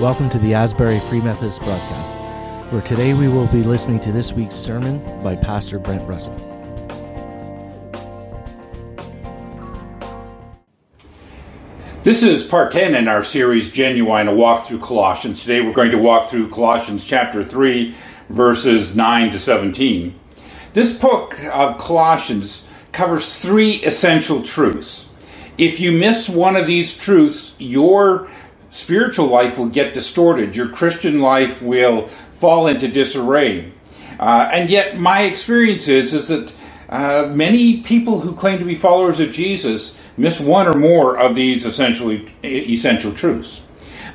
Welcome to the Asbury Free Methodist broadcast, where today we will be listening to this week's sermon by Pastor Brent Russell. This is part 10 in our series Genuine, a walk through Colossians. Today we're going to walk through Colossians chapter 3, verses 9 to 17. This book of Colossians covers three essential truths. If you miss one of these truths, your spiritual life will get distorted. Your Christian life will fall into disarray. Uh, and yet, my experience is, is that uh, many people who claim to be followers of Jesus miss one or more of these essentially essential truths.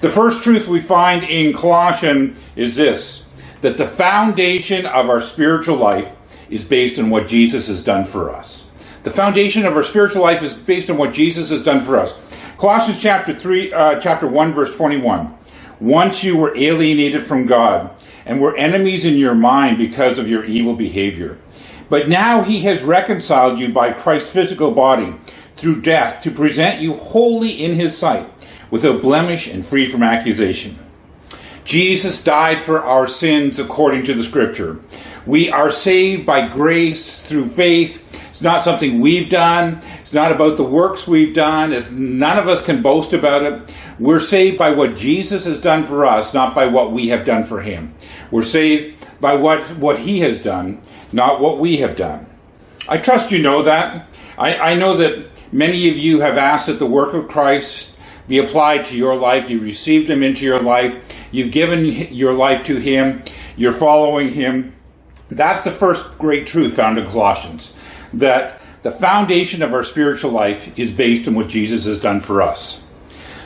The first truth we find in Colossian is this that the foundation of our spiritual life is based on what Jesus has done for us. The foundation of our spiritual life is based on what Jesus has done for us. Colossians chapter 3 uh, chapter 1 verse 21. Once you were alienated from God and were enemies in your mind because of your evil behavior. But now he has reconciled you by Christ's physical body through death to present you wholly in his sight, without blemish and free from accusation. Jesus died for our sins according to the scripture. We are saved by grace through faith it's not something we've done. It's not about the works we've done. It's, none of us can boast about it. We're saved by what Jesus has done for us, not by what we have done for him. We're saved by what, what he has done, not what we have done. I trust you know that. I, I know that many of you have asked that the work of Christ be applied to your life. You received him into your life. You've given your life to him. You're following him. That's the first great truth found in Colossians that the foundation of our spiritual life is based on what Jesus has done for us.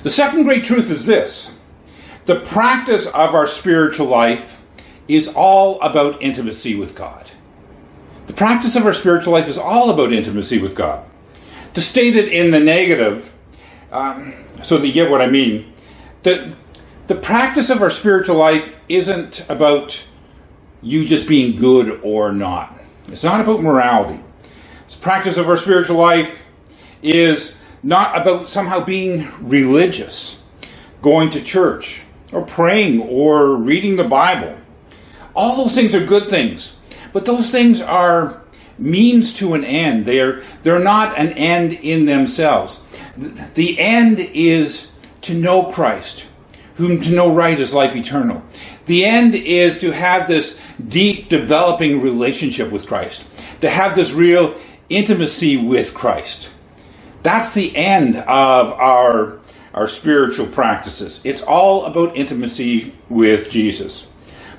The second great truth is this the practice of our spiritual life is all about intimacy with God. The practice of our spiritual life is all about intimacy with God. To state it in the negative, um, so that you get what I mean, the, the practice of our spiritual life isn't about you just being good or not. It's not about morality practice of our spiritual life is not about somehow being religious, going to church, or praying, or reading the Bible. All those things are good things, but those things are means to an end. They're, they're not an end in themselves. The end is to know Christ, whom to know right is life eternal. The end is to have this deep developing relationship with Christ, to have this real intimacy with Christ. That's the end of our, our spiritual practices. It's all about intimacy with Jesus.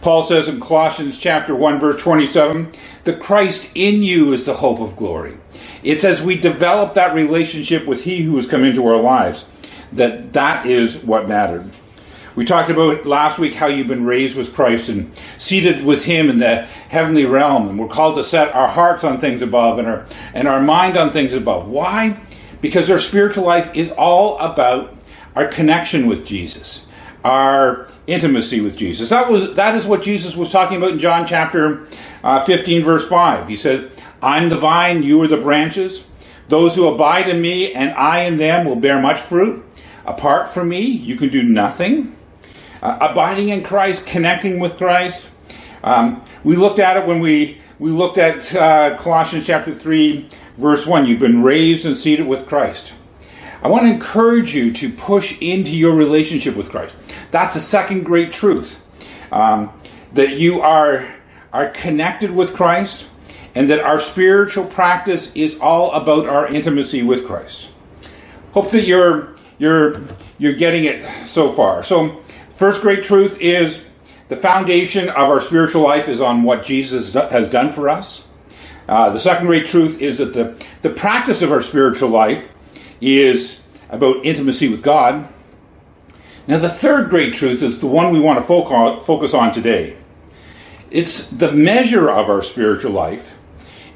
Paul says in Colossians chapter 1 verse 27, the Christ in you is the hope of glory. It's as we develop that relationship with he who has come into our lives that that is what mattered. We talked about last week how you've been raised with Christ and seated with Him in the heavenly realm, and we're called to set our hearts on things above and our and our mind on things above. Why? Because our spiritual life is all about our connection with Jesus, our intimacy with Jesus. That was that is what Jesus was talking about in John chapter uh, 15, verse 5. He said, "I'm the vine; you are the branches. Those who abide in me and I in them will bear much fruit. Apart from me, you can do nothing." Uh, abiding in Christ, connecting with Christ. Um, we looked at it when we we looked at uh, Colossians chapter three, verse one. You've been raised and seated with Christ. I want to encourage you to push into your relationship with Christ. That's the second great truth um, that you are are connected with Christ, and that our spiritual practice is all about our intimacy with Christ. Hope that you're you're you're getting it so far. So First great truth is the foundation of our spiritual life is on what Jesus has done for us. Uh, the second great truth is that the, the practice of our spiritual life is about intimacy with God. Now, the third great truth is the one we want to focus on today. It's the measure of our spiritual life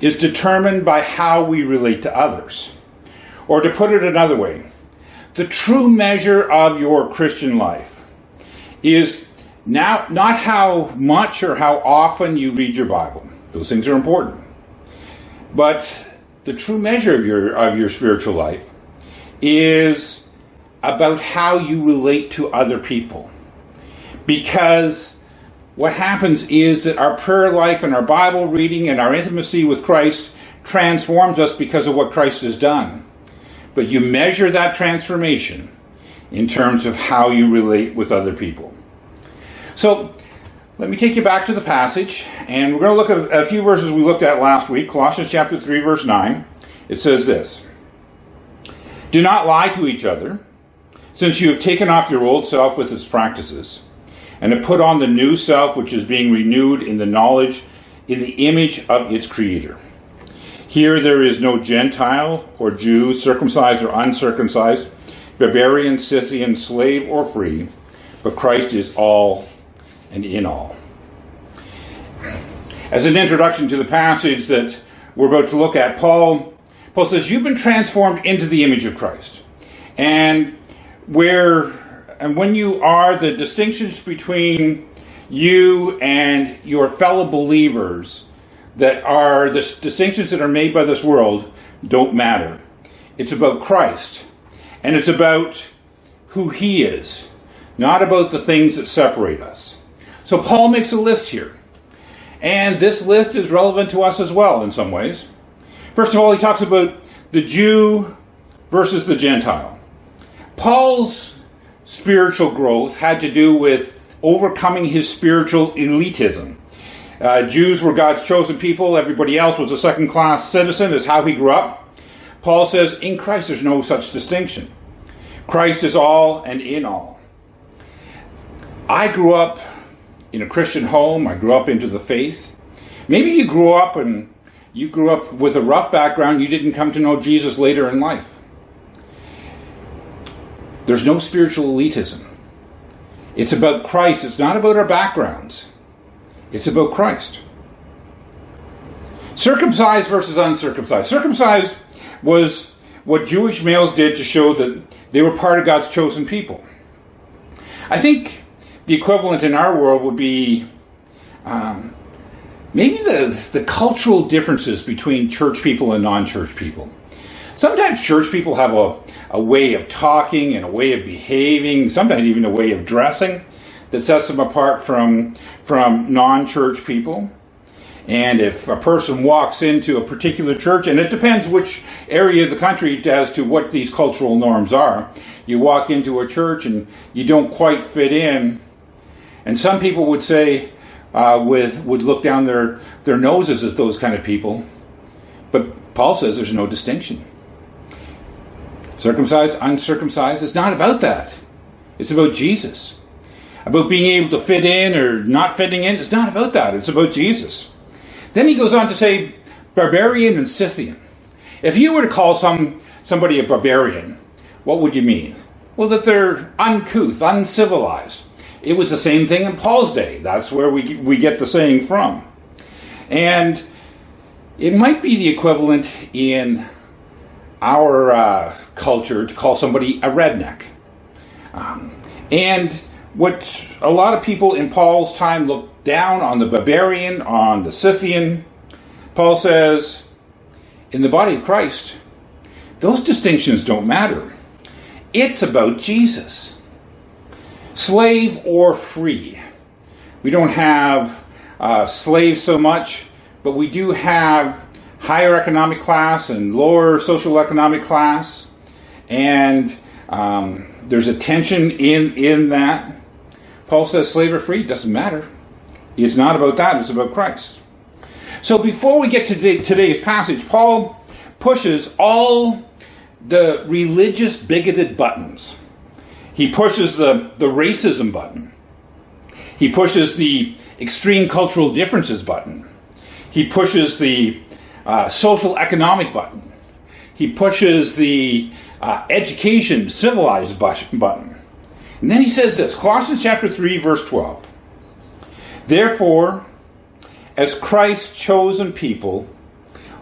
is determined by how we relate to others. Or to put it another way, the true measure of your Christian life is now not how much or how often you read your Bible. Those things are important. But the true measure of your of your spiritual life is about how you relate to other people. because what happens is that our prayer life and our Bible reading and our intimacy with Christ transforms us because of what Christ has done. But you measure that transformation in terms of how you relate with other people. So, let me take you back to the passage, and we're going to look at a few verses we looked at last week. Colossians chapter 3, verse 9. It says this Do not lie to each other, since you have taken off your old self with its practices, and have put on the new self, which is being renewed in the knowledge, in the image of its Creator. Here there is no Gentile or Jew, circumcised or uncircumcised, barbarian, Scythian, slave or free, but Christ is all and in all. As an introduction to the passage that we're about to look at, Paul, Paul says, You've been transformed into the image of Christ. And where and when you are, the distinctions between you and your fellow believers that are the distinctions that are made by this world don't matter. It's about Christ. And it's about who he is, not about the things that separate us. So Paul makes a list here. And this list is relevant to us as well in some ways. First of all, he talks about the Jew versus the Gentile. Paul's spiritual growth had to do with overcoming his spiritual elitism. Uh, Jews were God's chosen people, everybody else was a second class citizen, is how he grew up. Paul says, in Christ there's no such distinction. Christ is all and in all. I grew up in a Christian home, I grew up into the faith. Maybe you grew up and you grew up with a rough background, you didn't come to know Jesus later in life. There's no spiritual elitism. It's about Christ, it's not about our backgrounds. It's about Christ. Circumcised versus uncircumcised. Circumcised was what Jewish males did to show that they were part of God's chosen people. I think the equivalent in our world would be um, maybe the, the cultural differences between church people and non church people. Sometimes church people have a, a way of talking and a way of behaving, sometimes even a way of dressing that sets them apart from, from non church people. And if a person walks into a particular church, and it depends which area of the country as to what these cultural norms are, you walk into a church and you don't quite fit in. And some people would say, uh, with would look down their, their noses at those kind of people. But Paul says there's no distinction. Circumcised, uncircumcised, it's not about that. It's about Jesus about being able to fit in or not fitting in. It's not about that. It's about Jesus. Then he goes on to say barbarian and Scythian. If you were to call some somebody a barbarian, what would you mean? Well, that they're uncouth, uncivilized. It was the same thing in Paul's day. That's where we, we get the saying from. And it might be the equivalent in our uh, culture to call somebody a redneck. Um, and what a lot of people in Paul's time looked down on the barbarian, on the Scythian. Paul says, in the body of Christ, those distinctions don't matter. It's about Jesus. Slave or free. We don't have uh, slaves so much, but we do have higher economic class and lower social economic class, and um, there's a tension in in that. Paul says slave or free, doesn't matter. It's not about that, it's about Christ. So before we get to today's passage, Paul pushes all the religious bigoted buttons. He pushes the, the racism button. He pushes the extreme cultural differences button. He pushes the uh, social economic button. He pushes the uh, education civilized button. And then he says this Colossians chapter 3, verse 12. Therefore, as Christ's chosen people,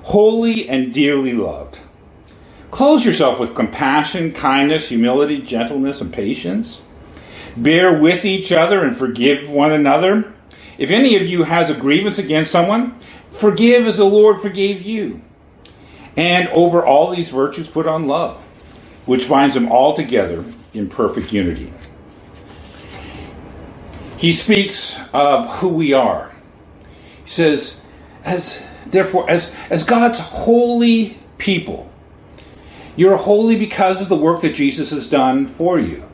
holy and dearly loved, clothe yourself with compassion, kindness, humility, gentleness, and patience. Bear with each other and forgive one another. If any of you has a grievance against someone, forgive as the Lord forgave you. And over all these virtues, put on love, which binds them all together in perfect unity. he speaks of who we are. He says, as therefore, as, as God's holy people, you're holy because of the work that Jesus has done for you.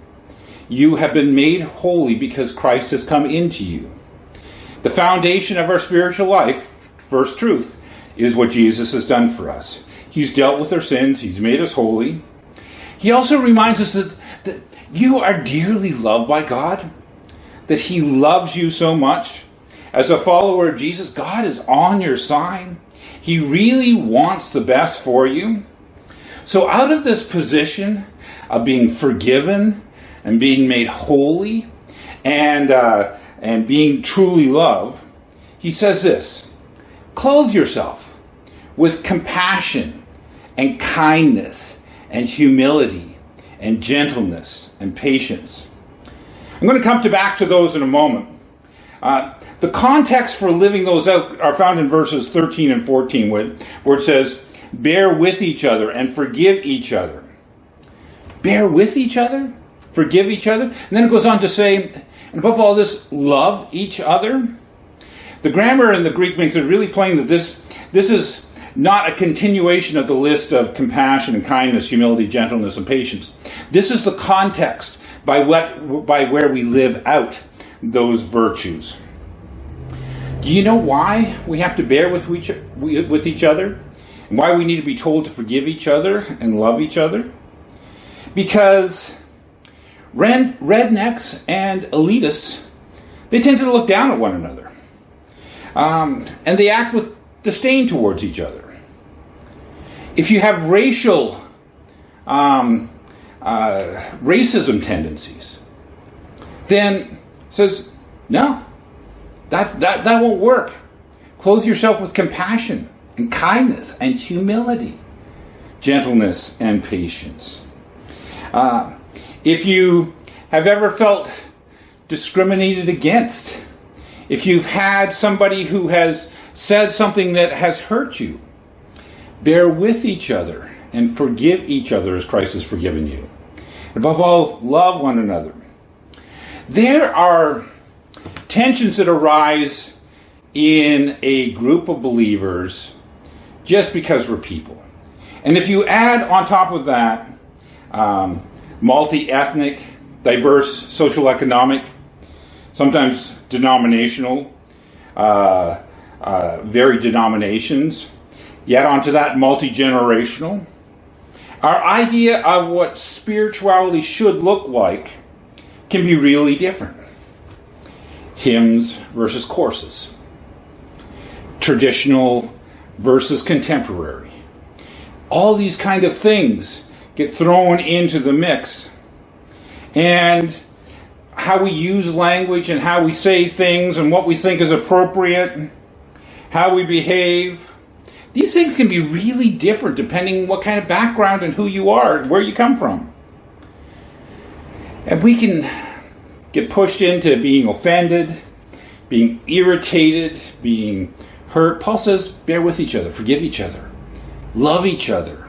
You have been made holy because Christ has come into you. The foundation of our spiritual life, first truth, is what Jesus has done for us. He's dealt with our sins, He's made us holy. He also reminds us that, that you are dearly loved by God, that He loves you so much. As a follower of Jesus, God is on your side. He really wants the best for you. So, out of this position of being forgiven and being made holy and, uh, and being truly loved, he says this clothe yourself with compassion and kindness and humility and gentleness and patience. I'm going to come to back to those in a moment. Uh, the context for living those out are found in verses 13 and 14, where, where it says, Bear with each other and forgive each other. Bear with each other? Forgive each other? And then it goes on to say, and above all this, love each other. The grammar in the Greek makes it really plain that this, this is not a continuation of the list of compassion and kindness, humility, gentleness, and patience. This is the context by, what, by where we live out those virtues. Do you know why we have to bear with each, with each other? And why we need to be told to forgive each other and love each other? Because red, rednecks and elitists, they tend to look down at one another. Um, and they act with disdain towards each other. If you have racial um, uh, racism tendencies, then says no, that, that, that won't work. Clothe yourself with compassion and kindness and humility, gentleness and patience. Uh, if you have ever felt discriminated against, if you've had somebody who has said something that has hurt you, bear with each other and forgive each other as Christ has forgiven you. above all, love one another. There are tensions that arise in a group of believers just because we're people. And if you add on top of that um, multi ethnic, diverse social economic, sometimes denominational, uh, uh, varied denominations, yet onto that multi generational, our idea of what spirituality should look like can be really different. Hymns versus courses, traditional versus contemporary. All these kind of things get thrown into the mix. And how we use language and how we say things and what we think is appropriate, how we behave. These things can be really different depending what kind of background and who you are, where you come from. And we can get pushed into being offended, being irritated, being. Paul says, bear with each other, forgive each other, love each other.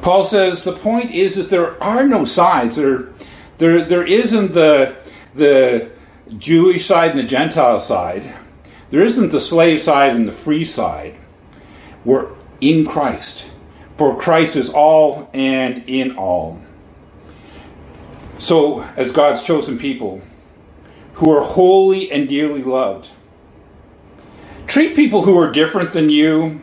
Paul says the point is that there are no sides. There, there, there isn't the, the Jewish side and the Gentile side. There isn't the slave side and the free side. We're in Christ. For Christ is all and in all. So, as God's chosen people who are holy and dearly loved, treat people who are different than you,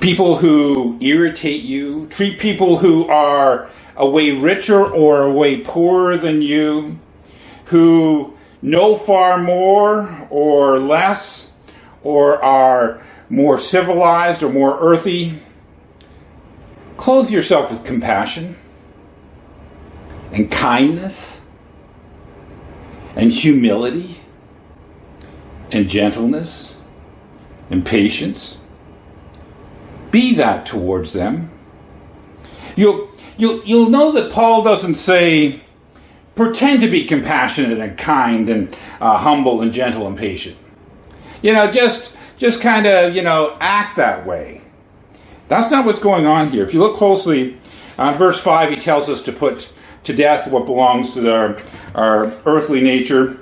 people who irritate you, treat people who are a way richer or a way poorer than you, who know far more or less, or are more civilized or more earthy. Clothe yourself with compassion and kindness and humility and gentleness and patience. Be that towards them. You'll, you'll, you'll know that Paul doesn't say, pretend to be compassionate and kind and uh, humble and gentle and patient. You know, just, just kind of, you know, act that way. That's not what's going on here. If you look closely, uh, verse 5, he tells us to put to death what belongs to our, our earthly nature.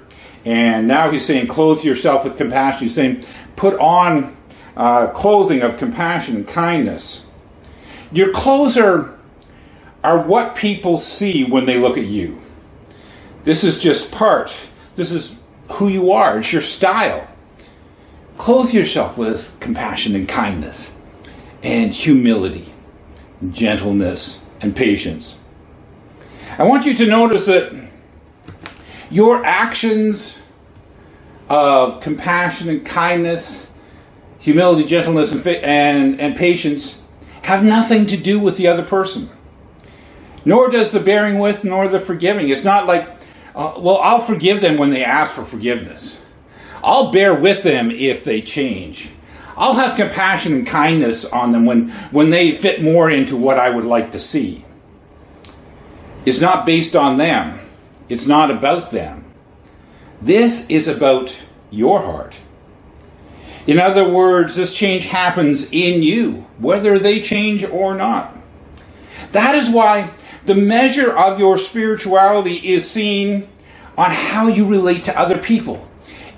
And now he's saying, clothe yourself with compassion. He's saying, put on uh, clothing of compassion and kindness. Your clothes are, are what people see when they look at you. This is just part. This is who you are. It's your style. Clothe yourself with compassion and kindness and humility, gentleness and patience. I want you to notice that your actions of compassion and kindness, humility, gentleness, and, and, and patience have nothing to do with the other person. Nor does the bearing with, nor the forgiving. It's not like, uh, well, I'll forgive them when they ask for forgiveness. I'll bear with them if they change. I'll have compassion and kindness on them when, when they fit more into what I would like to see. It's not based on them. It's not about them. This is about your heart. In other words, this change happens in you, whether they change or not. That is why the measure of your spirituality is seen on how you relate to other people,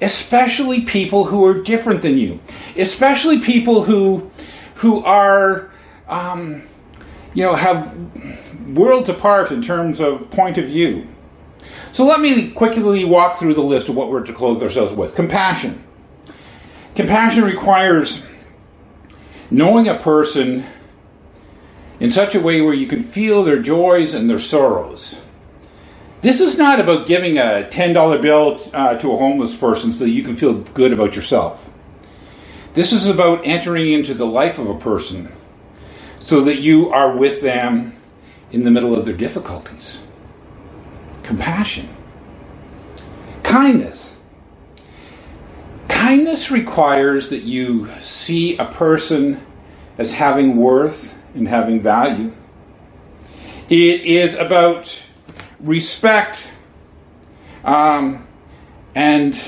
especially people who are different than you, especially people who, who are, um, you know, have worlds apart in terms of point of view. So let me quickly walk through the list of what we're to clothe ourselves with. Compassion. Compassion requires knowing a person in such a way where you can feel their joys and their sorrows. This is not about giving a $10 bill uh, to a homeless person so that you can feel good about yourself. This is about entering into the life of a person so that you are with them in the middle of their difficulties compassion, kindness. Kindness requires that you see a person as having worth and having value. It is about respect, um, and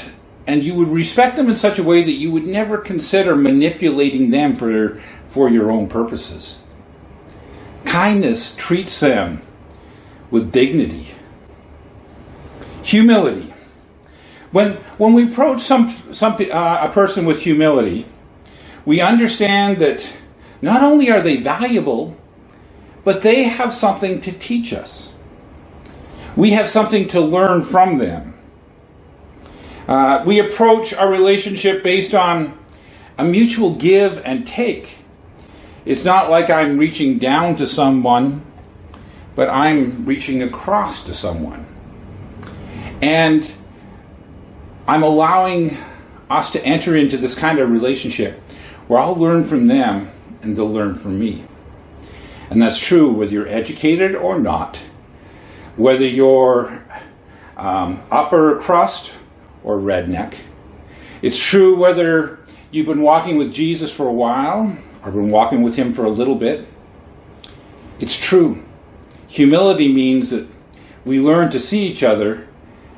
and you would respect them in such a way that you would never consider manipulating them for for your own purposes. Kindness treats them with dignity Humility. When, when we approach some, some, uh, a person with humility, we understand that not only are they valuable, but they have something to teach us. We have something to learn from them. Uh, we approach our relationship based on a mutual give and take. It's not like I'm reaching down to someone, but I'm reaching across to someone. And I'm allowing us to enter into this kind of relationship where I'll learn from them and they'll learn from me. And that's true whether you're educated or not, whether you're um, upper crust or redneck. It's true whether you've been walking with Jesus for a while or been walking with him for a little bit. It's true. Humility means that we learn to see each other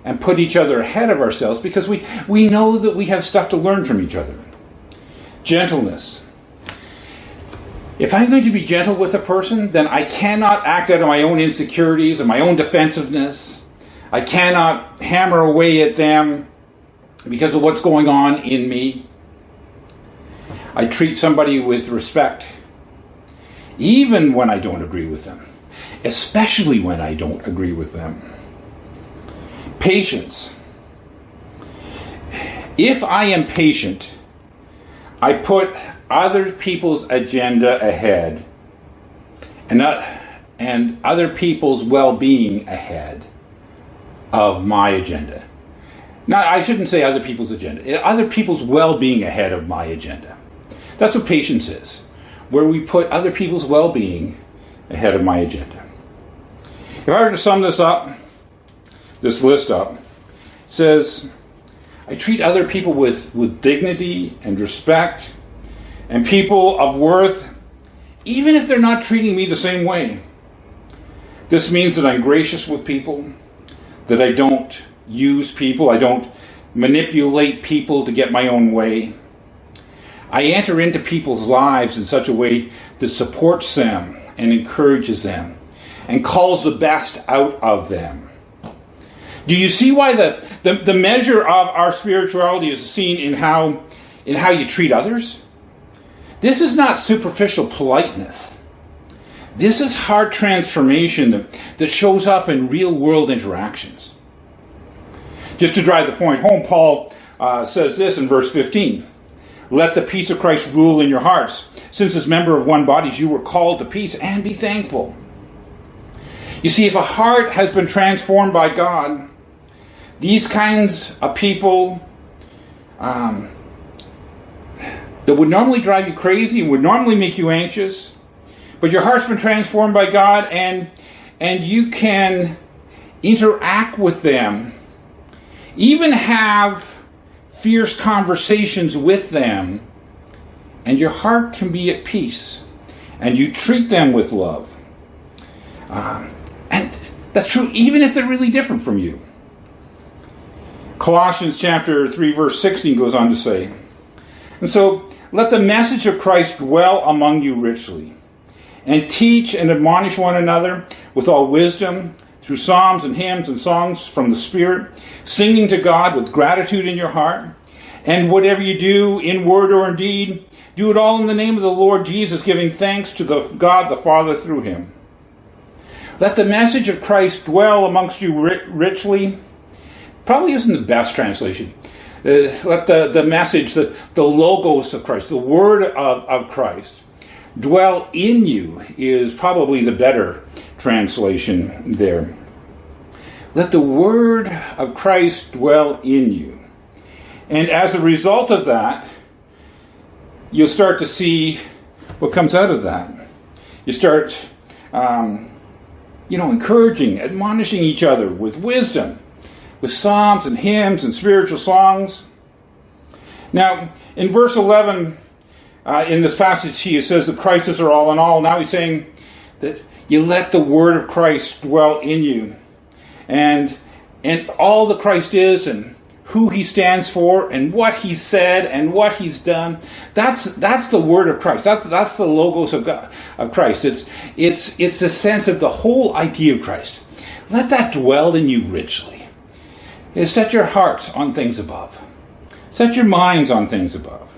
and put each other ahead of ourselves because we, we know that we have stuff to learn from each other. Gentleness. If I'm going to be gentle with a person, then I cannot act out of my own insecurities and my own defensiveness. I cannot hammer away at them because of what's going on in me. I treat somebody with respect, even when I don't agree with them, especially when I don't agree with them. Patience. If I am patient, I put other people's agenda ahead and, not, and other people's well being ahead of my agenda. Now, I shouldn't say other people's agenda, eh, other people's well being ahead of my agenda. That's what patience is, where we put other people's well being ahead of my agenda. If I were to sum this up, this list up, says, I treat other people with, with dignity and respect, and people of worth, even if they're not treating me the same way. This means that I'm gracious with people, that I don't use people, I don't manipulate people to get my own way. I enter into people's lives in such a way that supports them and encourages them. and calls the best out of them. Do you see why the, the, the measure of our spirituality is seen in how, in how you treat others? This is not superficial politeness. This is heart transformation that, that shows up in real world interactions. Just to drive the point home, Paul uh, says this in verse 15 Let the peace of Christ rule in your hearts, since as member of one body you were called to peace, and be thankful. You see, if a heart has been transformed by God, these kinds of people um, that would normally drive you crazy would normally make you anxious, but your heart's been transformed by God, and and you can interact with them, even have fierce conversations with them, and your heart can be at peace, and you treat them with love. Um, and that's true even if they're really different from you. Colossians chapter 3 verse 16 goes on to say, and so let the message of Christ dwell among you richly, and teach and admonish one another with all wisdom through psalms and hymns and songs from the Spirit, singing to God with gratitude in your heart. And whatever you do, in word or in deed, do it all in the name of the Lord Jesus, giving thanks to the God the Father through him. Let the message of Christ dwell amongst you richly probably isn't the best translation. Uh, let the, the message, the, the logos of Christ, the word of, of Christ, dwell in you is probably the better translation there. Let the word of Christ dwell in you. And as a result of that, you'll start to see what comes out of that. You start, um, you know, encouraging, admonishing each other with wisdom with psalms and hymns and spiritual songs. Now, in verse 11, uh, in this passage, he says that Christ is our all in all. Now he's saying that you let the word of Christ dwell in you. And, and all that Christ is and who he stands for and what he said and what he's done. That's that's the word of Christ. That's that's the logos of God of Christ. It's it's it's the sense of the whole idea of Christ. Let that dwell in you richly is set your hearts on things above. Set your minds on things above.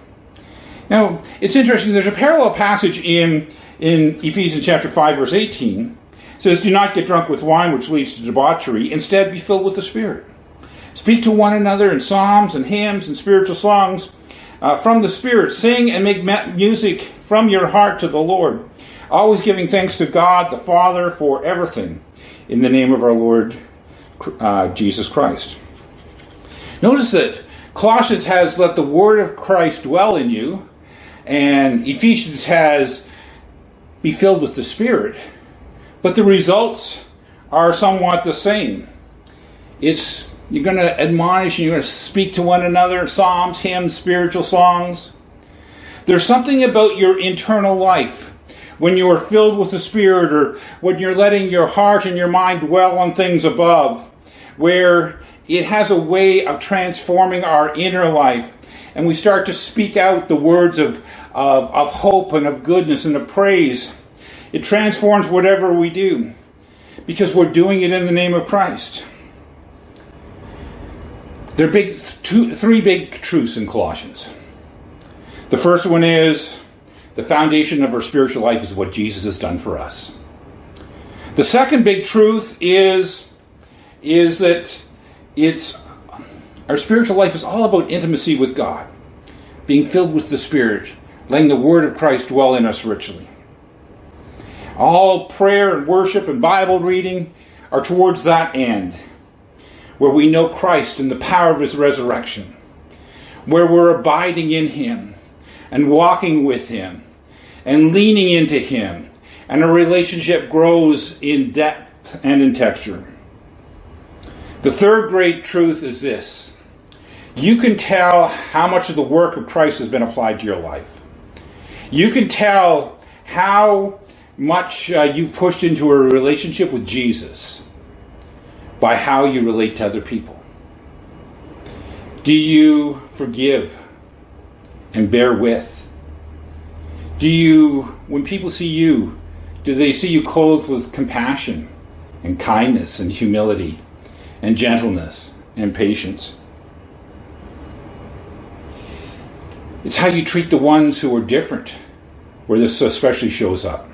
Now, it's interesting, there's a parallel passage in, in Ephesians chapter 5, verse 18. It says, Do not get drunk with wine, which leads to debauchery. Instead, be filled with the Spirit. Speak to one another in psalms and hymns and spiritual songs uh, from the Spirit. Sing and make music from your heart to the Lord, always giving thanks to God the Father for everything in the name of our Lord uh, Jesus Christ. Notice that Colossians has let the word of Christ dwell in you, and Ephesians has be filled with the Spirit. But the results are somewhat the same. It's you're going to admonish and you're going to speak to one another, psalms, hymns, spiritual songs. There's something about your internal life when you are filled with the Spirit or when you're letting your heart and your mind dwell on things above, where it has a way of transforming our inner life. And we start to speak out the words of, of, of hope and of goodness and of praise. It transforms whatever we do because we're doing it in the name of Christ. There are big, two, three big truths in Colossians. The first one is the foundation of our spiritual life is what Jesus has done for us. The second big truth is, is that it's our spiritual life is all about intimacy with God, being filled with the Spirit, letting the Word of Christ dwell in us richly. All prayer and worship and Bible reading are towards that end, where we know Christ and the power of His resurrection, where we're abiding in Him and walking with Him and leaning into Him, and our relationship grows in depth and in texture. The third great truth is this you can tell how much of the work of Christ has been applied to your life. You can tell how much uh, you've pushed into a relationship with Jesus by how you relate to other people. Do you forgive and bear with? Do you, when people see you, Do they see you clothed with compassion and kindness and humility and gentleness and patience? It's how you treat the ones who are different where this especially shows up.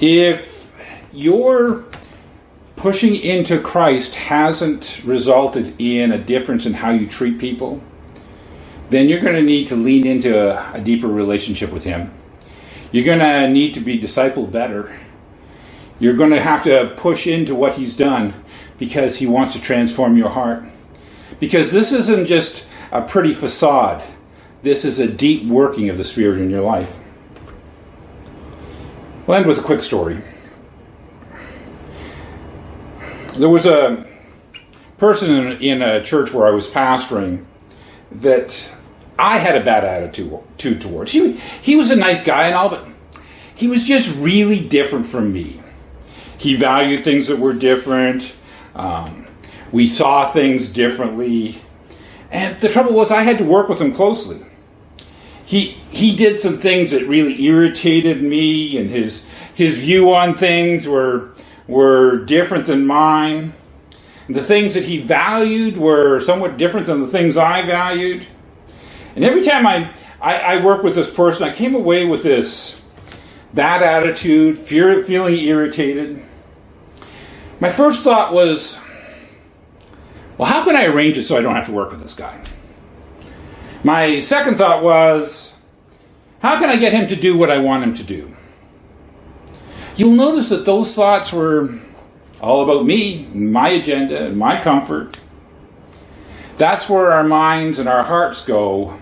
If your pushing into Christ hasn't resulted in a difference in how you treat people, then you're going to need to lean into a, a deeper relationship with Him. You're going to need to be discipled better. You're going to have to push into what He's done because He wants to transform your heart. Because this isn't just a pretty facade, this is a deep working of the Spirit in your life. I'll end with a quick story. There was a person in a church where I was pastoring that I had a bad attitude towards. He, he was a nice guy and all, but he was just really different from me. He valued things that were different. Um, we saw things differently. And the trouble was, I had to work with him closely. He, he did some things that really irritated me, and his, his view on things were, were different than mine. The things that he valued were somewhat different than the things I valued. And every time I, I, I work with this person, I came away with this bad attitude, fear, feeling irritated. My first thought was, well, how can I arrange it so I don't have to work with this guy? My second thought was, how can I get him to do what I want him to do? You'll notice that those thoughts were all about me, my agenda, and my comfort. That's where our minds and our hearts go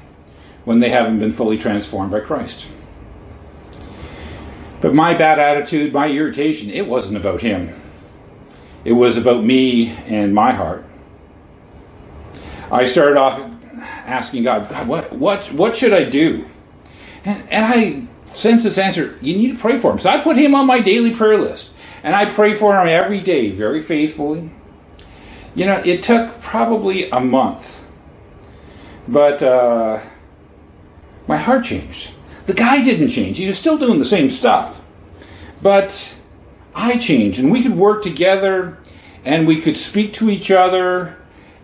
when they haven't been fully transformed by Christ. But my bad attitude, my irritation, it wasn't about him. It was about me and my heart. I started off asking God, God, what, what, what should I do? And, and I sense this answer, you need to pray for him. So I put him on my daily prayer list. And I pray for him every day, very faithfully. You know, it took probably a month. But uh, my heart changed. The guy didn't change. He was still doing the same stuff. But I changed, and we could work together, and we could speak to each other,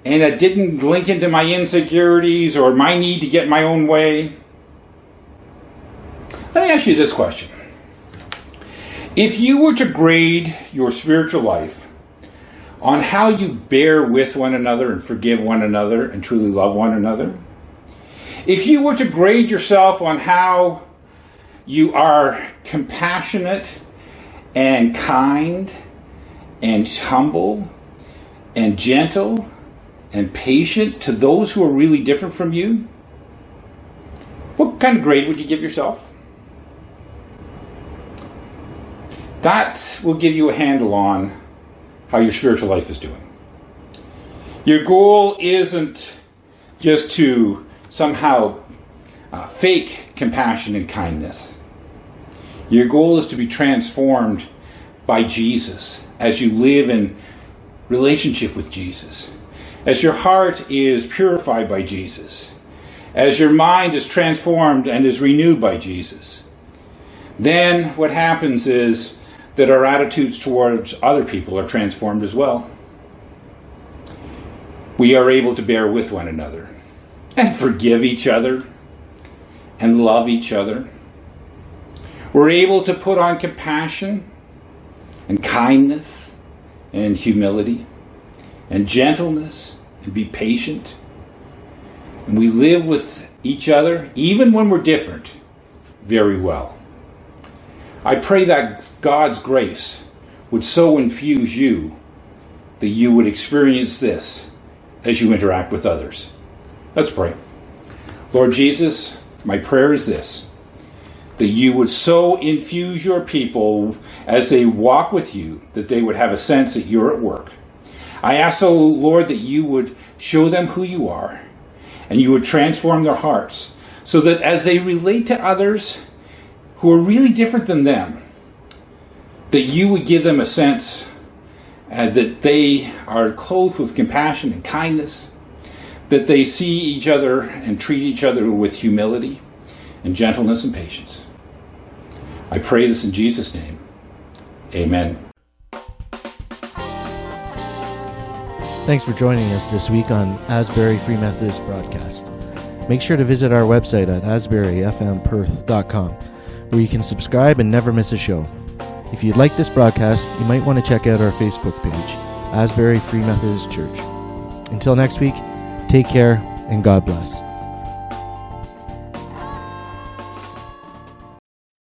and it didn't link into my insecurities or my need to get my own way. Let me ask you this question. If you were to grade your spiritual life on how you bear with one another and forgive one another and truly love one another, if you were to grade yourself on how you are compassionate and kind and humble and gentle and patient to those who are really different from you, what kind of grade would you give yourself? That will give you a handle on how your spiritual life is doing. Your goal isn't just to somehow uh, fake compassion and kindness. Your goal is to be transformed by Jesus as you live in relationship with Jesus, as your heart is purified by Jesus, as your mind is transformed and is renewed by Jesus. Then what happens is that our attitudes towards other people are transformed as well. We are able to bear with one another and forgive each other and love each other. We're able to put on compassion and kindness and humility and gentleness and be patient. And we live with each other, even when we're different, very well. I pray that God's grace would so infuse you that you would experience this as you interact with others. Let's pray. Lord Jesus, my prayer is this that you would so infuse your people as they walk with you that they would have a sense that you're at work. I ask, oh Lord, that you would show them who you are and you would transform their hearts so that as they relate to others who are really different than them, that you would give them a sense uh, that they are clothed with compassion and kindness that they see each other and treat each other with humility and gentleness and patience. I pray this in Jesus' name. Amen. Thanks for joining us this week on Asbury Free Methodist Broadcast. Make sure to visit our website at asburyfmperth.com where you can subscribe and never miss a show. If you'd like this broadcast, you might want to check out our Facebook page, Asbury Free Methodist Church. Until next week, take care and God bless.